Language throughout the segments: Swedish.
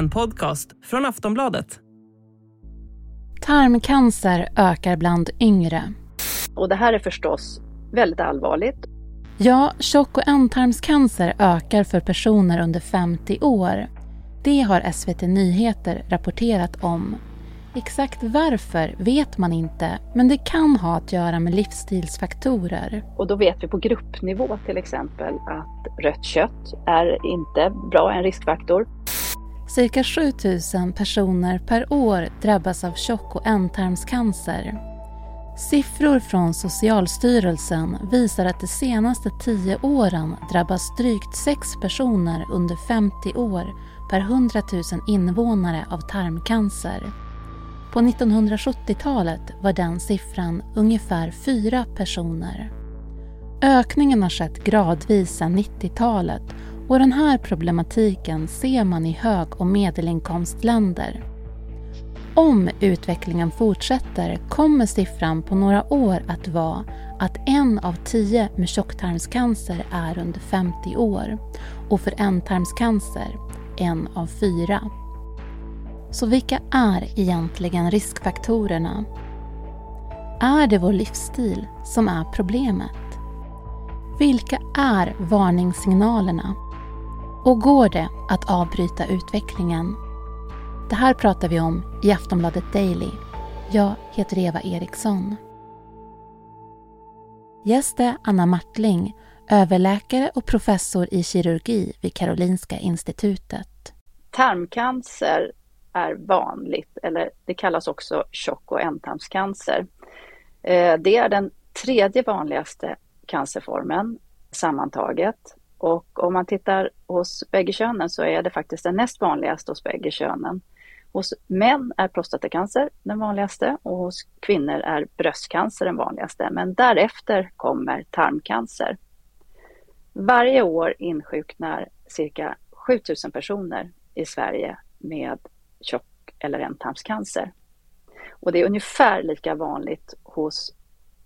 En podcast från Aftonbladet. Tarmcancer ökar bland yngre. Och det här är förstås väldigt allvarligt. Ja, tjock och ändtarmscancer ökar för personer under 50 år. Det har SVT Nyheter rapporterat om. Exakt varför vet man inte, men det kan ha att göra med livsstilsfaktorer. Och då vet vi på gruppnivå till exempel att rött kött är inte bra, en riskfaktor. Cirka 7000 personer per år drabbas av tjock och ändtarmscancer. Siffror från Socialstyrelsen visar att de senaste 10 åren drabbas drygt 6 personer under 50 år per 100 000 invånare av tarmcancer. På 1970-talet var den siffran ungefär 4 personer. Ökningen har skett gradvis sedan 90-talet och den här problematiken ser man i hög och medelinkomstländer. Om utvecklingen fortsätter kommer siffran på några år att vara att en av tio med tjocktarmscancer är under 50 år och för ändtarmscancer en av fyra. Så vilka är egentligen riskfaktorerna? Är det vår livsstil som är problemet? Vilka är varningssignalerna? Och går det att avbryta utvecklingen? Det här pratar vi om i Aftonbladet Daily. Jag heter Eva Eriksson. Gäst är Anna Martling, överläkare och professor i kirurgi vid Karolinska institutet. Tarmcancer är vanligt, eller det kallas också tjock och ändtarmscancer. Eh, det är den tredje vanligaste cancerformen sammantaget. Och om man tittar hos bägge könen så är det faktiskt den näst vanligaste hos bägge könen. Hos män är prostatacancer den vanligaste och hos kvinnor är bröstcancer den vanligaste. Men därefter kommer tarmcancer. Varje år insjuknar cirka 7000 personer i Sverige med tjock eller ändtarmscancer. Och det är ungefär lika vanligt hos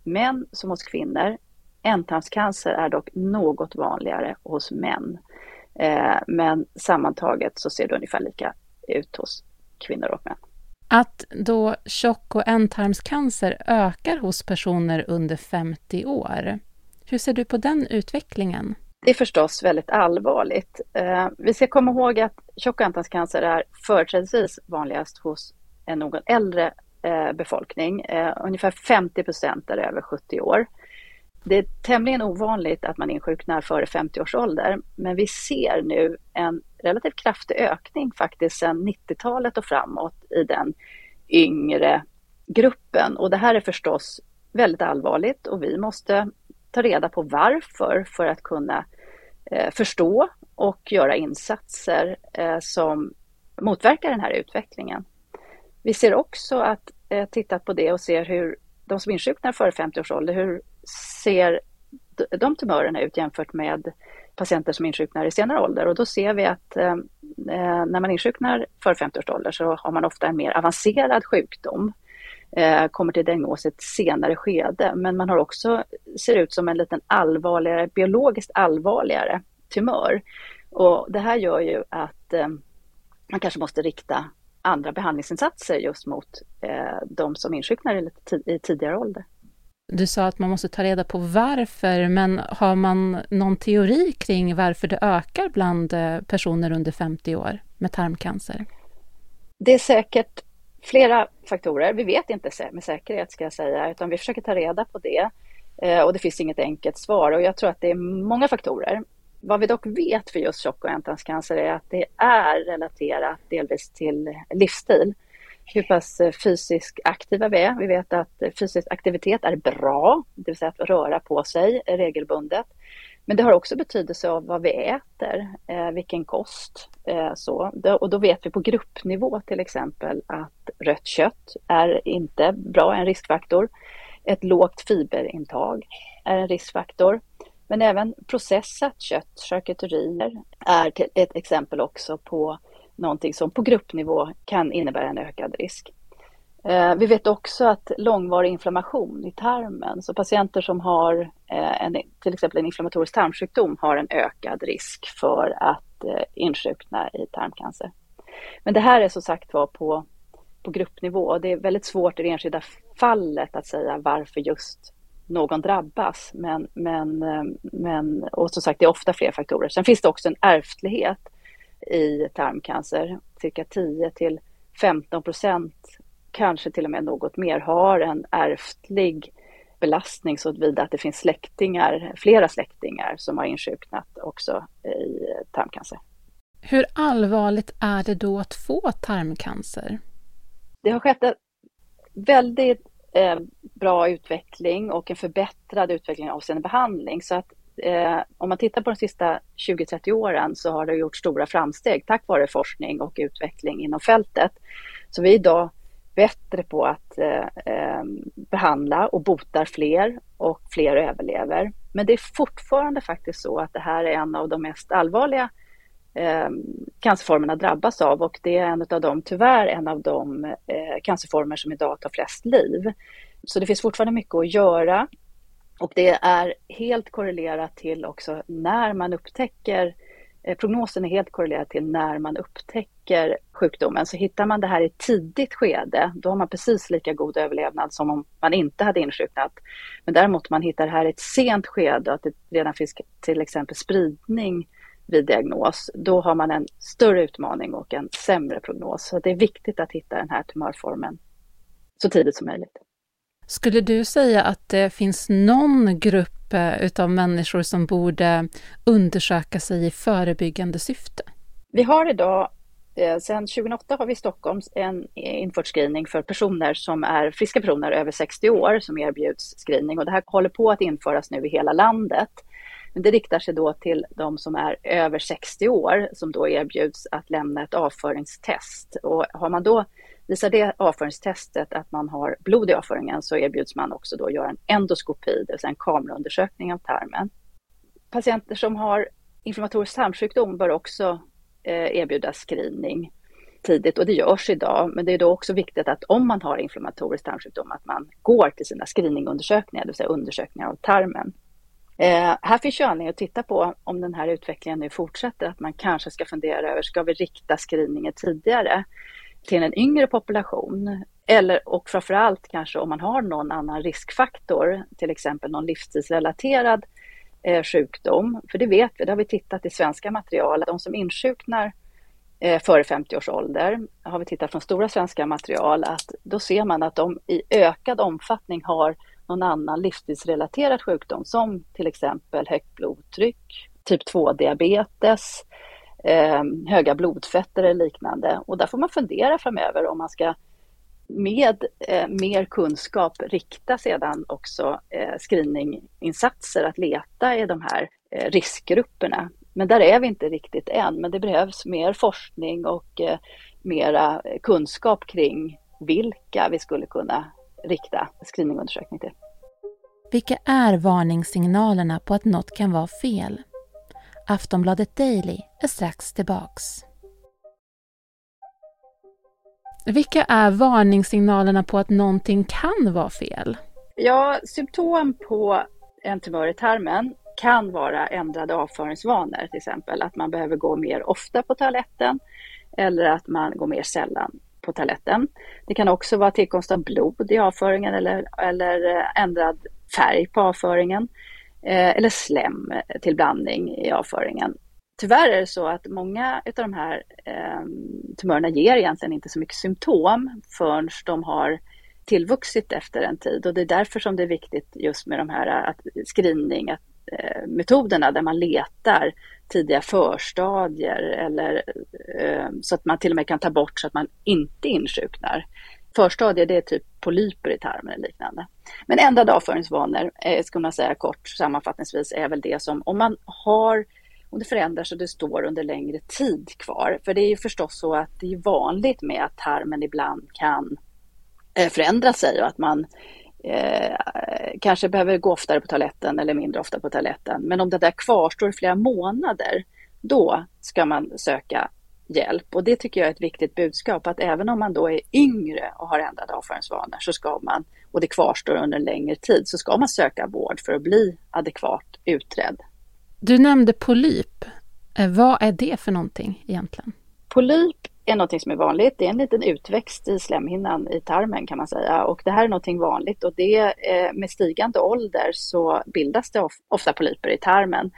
män som hos kvinnor. Ändtarmscancer är dock något vanligare hos män. Eh, men sammantaget så ser det ungefär lika ut hos kvinnor och män. Att då tjock och ändtarmscancer ökar hos personer under 50 år, hur ser du på den utvecklingen? Det är förstås väldigt allvarligt. Eh, vi ska komma ihåg att tjock och ändtarmscancer är företrädesvis vanligast hos en något äldre eh, befolkning. Ungefär 50 procent är över 70 år. Det är tämligen ovanligt att man insjuknar före 50 års ålder, men vi ser nu en relativt kraftig ökning faktiskt sedan 90-talet och framåt i den yngre gruppen. Och det här är förstås väldigt allvarligt och vi måste ta reda på varför för att kunna eh, förstå och göra insatser eh, som motverkar den här utvecklingen. Vi ser också att eh, titta på det och ser hur de som insjuknar före 50 års ålder, hur ser de tumörerna ut jämfört med patienter som insjuknar i senare ålder? Och då ser vi att eh, eh när man insjuknar före 50 års ålder så har man ofta en mer avancerad sjukdom eh, kommer till diagnos i ett senare skede. Men man har också, ser ut som en liten allvarligare, biologiskt allvarligare tumör. Och det här gör ju att eh, man kanske måste rikta andra behandlingsinsatser just mot eh, de som insjuknar i, lite i tidigare ålder. Du sa att man måste ta reda på varför, men har man någon teori kring varför det ökar bland eh, personer under 50 år med tarmcancer? Det är säkert flera faktorer. Vi vet inte med säkerhet ska jag säga, utan vi försöker ta reda på det. Eh, och det finns inget enkelt svar och jag tror att det är många faktorer. Vad vi dock vet för just tjock och ändtarmscancer är att det är relaterat delvis till livsstil. Hur pass eh, fysiskt aktiva vi är. Vi vet att eh, fysisk aktivitet är bra, det vill säga att röra på sig regelbundet. Men det har också betydelse av vad vi äter, eh, vilken kost. Så. Och då vet vi på gruppnivå till exempel att rött kött är inte bra, en riskfaktor. Ett lågt fiberintag är en riskfaktor. Men även processat kött, charkuterier, är ett exempel också på någonting som på gruppnivå kan innebära en ökad risk. Eh, vi vet också att långvarig inflammation i tarmen, så patienter som har eh, en, till exempel en inflammatorisk tarmsjukdom har en ökad risk för att eh, insjukna i tarmcancer. Men det här är som sagt var på, på gruppnivå. Det är väldigt svårt i det enskilda fallet att säga varför just någon drabbas. Men, men, men, och som sagt, det är ofta fler faktorer. Sen finns det också en ärftlighet i tarmcancer. Cirka 10 till 15 procent, kanske till och med något mer, har en ärftlig belastning så vidare att det finns släktingar, flera släktingar som har insjuknat också i tarmcancer. Hur allvarligt är det då att få tarmcancer? Det har skett en väldigt eh, bra utveckling och en förbättrad utveckling avseende behandling. Så att eh, om man tittar på de sista 20-30 åren så har det gjort stora framsteg tack vare forskning och utveckling inom fältet. Så vi är idag bättre på att eh, eh, behandla och botar fler och fler överlever. Men det är fortfarande faktiskt så att det här är en av de mest allvarliga eh, cancerformerna drabbas av och det är en av de, tyvärr en av de eh, cancerformer som idag tar flest liv. Så det finns fortfarande mycket att göra och det är helt korrelerat till också när man upptäcker Eh, prognosen är helt korrelerad till när man upptäcker sjukdomen. Så hittar man det här i ett tidigt skede, då har man precis lika god överlevnad som om man inte hade insjuknat. Men däremot om man hittar det här i ett sent skede, att det redan finns till exempel spridning vid diagnos, då har man en större utmaning och en sämre prognos. Så det är viktigt att hitta den här tumörformen så tidigt som möjligt. Skulle du säga att det finns någon grupp eh, utav människor som borde undersöka sig i förebyggande syfte? Vi har idag, eh, sedan 2008 har vi i Stockholm en eh, infört screening för personer som är friska personer över 60 år som erbjuds screening och det här håller på att införas nu i hela landet. Men det riktar sig då till de som är över 60 år som då erbjuds att lämna ett avföringstest. Och har man då Visar det avföringstestet att man har blod i avföringen så erbjuds man också då göra en endoskopi, det vill säga en kameraundersökning av tarmen. Patienter som har inflammatorisk tarmsjukdom bör också eh, erbjudas screening tidigt och det görs idag. Men det är då också viktigt att om man har inflammatorisk tarmsjukdom att man går till sina screeningundersökningar, det vill säga undersökningar av tarmen. Eh, här finns ju anledning att titta på om den här utvecklingen nu fortsätter, att man kanske ska fundera över, ska vi rikta screeningen tidigare? Till en yngre population. Eller, och framförallt kanske om man har någon annan riskfaktor, till exempel någon livstidsrelaterad eh, sjukdom. För det vet vi, det har vi tittat i svenska material, de som insjuknar eh, före 50 års ålder, har vi tittat från stora svenska material, att då ser man att de i ökad omfattning har någon annan livstidsrelaterad sjukdom som till exempel högt blodtryck, typ 2-diabetes, eh, höga blodfetter eller liknande. Och där får man fundera framöver om man ska med eh, mer kunskap rikta sedan också eh, screeninginsatser att leta i de här eh, riskgrupperna. Men där är vi inte riktigt än, men det behövs mer forskning och eh, mera kunskap kring vilka vi skulle kunna rikta screeningundersökning till. Vilka är varningssignalerna på att något kan vara fel? Aftonbladet Daily är strax tillbaks. Vilka är varningssignalerna på att någonting kan vara fel? Ja, symptom på en tumör i tarmen kan vara ändrade avföringsvanor, till exempel att man behöver gå mer ofta på toaletten eller att man går mer sällan på toaletten. Det kan också vara tillkomst av blod i avföringen eller, eller eh, ändrad färg på avföringen. Eh, eller slem till blandning i avföringen. Tyvärr är det så att många av de här eh, tumörerna ger egentligen inte så mycket symptom förrän de har tillvuxit efter en tid och det är därför som det är viktigt just med de här eh, att, screening, att, eh, metoderna där man letar tidiga förstadier eller eh, så att man till och med kan ta bort så att man inte insjuknar. Förstadier det är typ polyper i tarmen eller liknande. Men ändrade avföringsvanor, eh, skulle man säga kort sammanfattningsvis, är väl det som om man har om det förändras och det står under längre tid kvar. För det är ju förstås så att det är vanligt med att tarmen ibland kan eh, förändra sig och att man eh, kanske behöver gå oftare på toaletten eller mindre ofta på toaletten. Men om det där kvarstår i flera månader, då ska man söka hjälp. Och det tycker jag är ett viktigt budskap, att även om man då är yngre och har ändrade avföringsvanor så ska man, och det kvarstår under en längre tid, så ska man söka vård för att bli adekvat utredd. Du nämnde polyp. Eh, vad är det för någonting egentligen? Polyp är något som är vanligt. Det är en liten utväxt i slemhinnan i tarmen kan man säga och det här är något vanligt och det eh, med stigande ålder så bildas det ofta polyper i tarmen.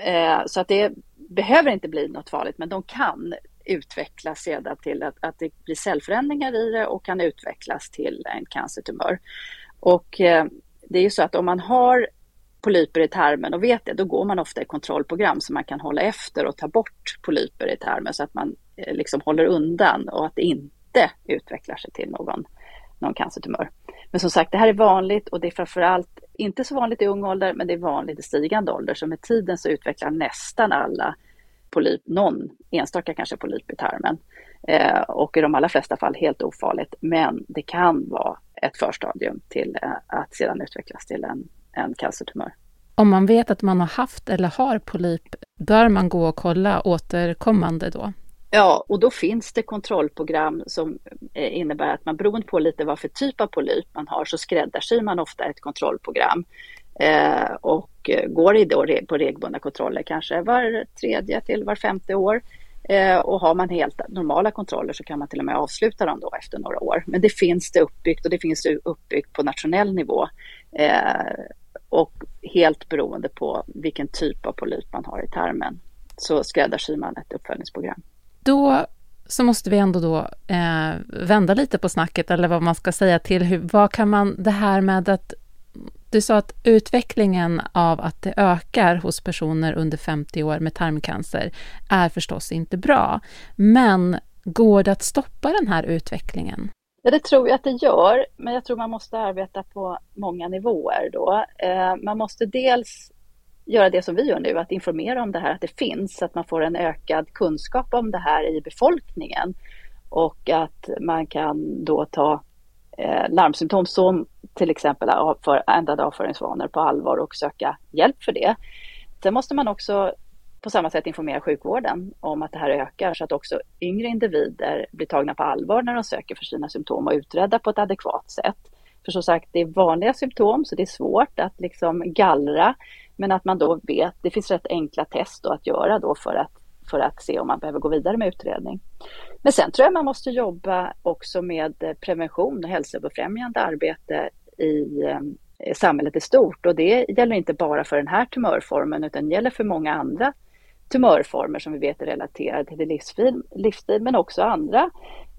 Eh, så att det behöver inte bli något farligt men de kan utvecklas sedan till att, att det blir cellförändringar i det och kan utvecklas till en cancertumör. Och eh, det är ju så att om man har polyper i tarmen och vet det, då går man ofta i kontrollprogram så man kan hålla efter och ta bort polyper i tarmen så att man eh, liksom håller undan och att det inte utvecklar sig till någon, någon cancertumör. Men som sagt, det här är vanligt och det är framförallt inte så vanligt i ung ålder, men det är vanligt i stigande ålder. Så med tiden så utvecklar nästan alla polyp, någon enstaka kanske polyp i tarmen. Eh, och i de allra flesta fall helt ofarligt. Men det kan vara ett förstadium till eh, att sedan utvecklas till en, en cancertumör. Om man vet att man har haft eller har polyp, bör man gå och kolla återkommande då? Ja, och då finns det kontrollprogram som eh, innebär att man beroende på lite vad för typ av polyp man har så skräddarsyr man ofta ett kontrollprogram. Eh, och eh, går i då på regelbundna kontroller kanske var tredje till var femte år. Eh, och har man helt normala kontroller så kan man till och med avsluta dem då efter några år. Men det finns det uppbyggt och det finns det uppbyggt på nationell nivå. Eh, och helt beroende på vilken typ av polyp man har i tarmen så skräddarsyr man ett uppföljningsprogram. Då så måste vi ändå då eh, vända lite på snacket, eller vad man ska säga till hur, vad kan man, det här med att du sa att utvecklingen av att det ökar hos personer under 50 år med tarmcancer är förstås inte bra. Men går det att stoppa den här utvecklingen? Ja, det tror jag att det gör, men jag tror man måste arbeta på många nivåer då. Eh, man måste dels göra det som vi gör nu, att informera om det här, att det finns, så att man får en ökad kunskap om det här i befolkningen och att man kan då ta eh, larmsymptom som till exempel avför, ändrade avföringsvanor på allvar och söka hjälp för det. Sen måste man också på samma sätt informera sjukvården om att det här ökar så att också yngre individer blir tagna på allvar när de söker för sina symptom och utredda på ett adekvat sätt. För som sagt, det är vanliga symptom så det är svårt att liksom gallra men att man då vet, det finns rätt enkla test att göra då för att, för att se om man behöver gå vidare med utredning. Men sen tror jag man måste jobba också med prevention och hälsobefrämjande arbete i eh, samhället i stort och det gäller inte bara för den här tumörformen utan gäller för många andra tumörformer som vi vet är relaterade till livsstil, livsstil men också andra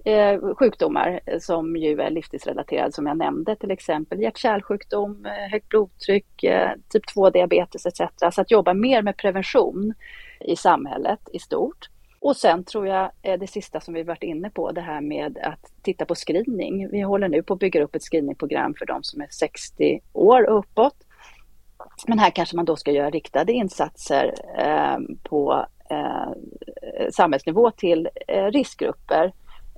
eh, sjukdomar eh, som ju är livsstilsrelaterade som jag nämnde, till exempel hjärt-kärlsjukdom, eh, högt blodtryck, eh, typ 2-diabetes etc. Så att jobba mer med prevention i samhället i stort. Och sen tror jag eh, det sista som vi varit inne på, det här med att titta på screening. Vi håller nu på att bygga upp ett screeningprogram för de som är 60 år och uppåt. Men här kanske man då ska göra riktade insatser eh, på eh, samhällsnivå till eh, riskgrupper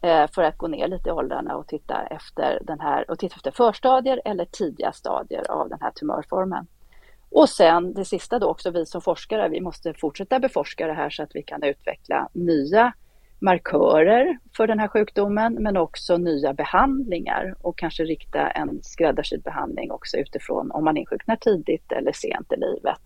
Eh, för att gå ner lite i åldrarna och titta efter den här och titta efter förstadier eller tidiga stadier av den här tumörformen. Och sen det sista då också, vi som forskare, vi måste fortsätta beforska det här så att vi kan utveckla nya markörer för den här sjukdomen men också nya behandlingar och kanske rikta en skräddarsydd behandling också utifrån om man insjuknar tidigt eller sent i livet.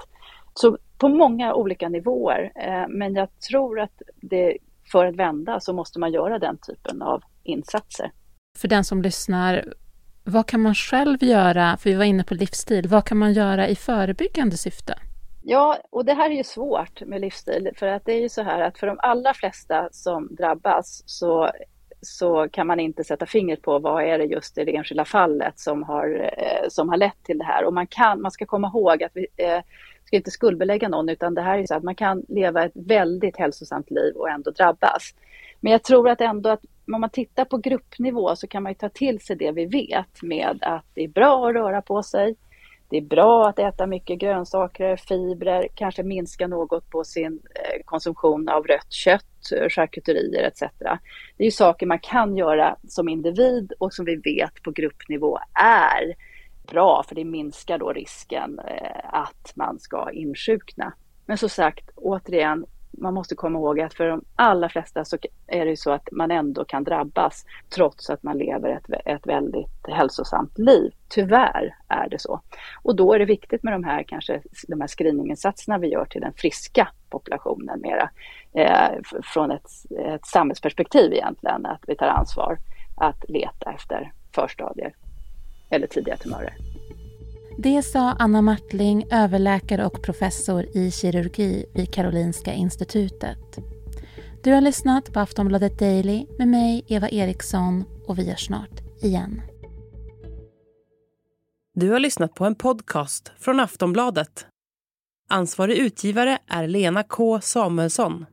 Så på många olika nivåer, eh, men jag tror att det, för att vända så måste man göra den typen av insatser. För den som lyssnar, vad kan man själv göra, för vi var inne på livsstil, vad kan man göra i förebyggande syfte? Ja, och det här är ju svårt med livsstil för att det är ju så här att för de allra flesta som drabbas så, så kan man inte sätta fingret på vad är det just i det enskilda fallet som har, eh, som har lett till det här. Och man, kan, man ska komma ihåg att vi eh, ska inte skuldbelägga någon utan det här är så att man kan leva ett väldigt hälsosamt liv och ändå drabbas. Men jag tror att ändå att om man tittar på gruppnivå så kan man ta till sig det vi vet med att det är bra att röra på sig. Det är bra att äta mycket grönsaker, fibrer, kanske minska något på sin eh, konsumtion av rött kött, eh, charkuterier etc. Det är ju saker man kan göra som individ och som vi vet på gruppnivå är bra för det minskar då risken eh, att man ska insjukna. Men som sagt, återigen, man måste komma ihåg att för de allra flesta så är det ju så att man ändå kan drabbas trots att man lever ett, ett väldigt hälsosamt liv. Tyvärr är det så. Och då är det viktigt med de här, kanske, de här screeninginsatserna vi gör till den friska populationen mera. Eh, från ett, ett samhällsperspektiv egentligen, att vi tar ansvar att leta efter förstadier eller tidiga tumörer. Det sa Anna Martling, överläkare och professor i kirurgi vid Karolinska institutet. Du har lyssnat på Aftonbladet Daily med mig, Eva Eriksson, och vi hörs snart igen. Du har lyssnat på en podcast från Aftonbladet. Ansvarig utgivare är Lena K Samuelsson.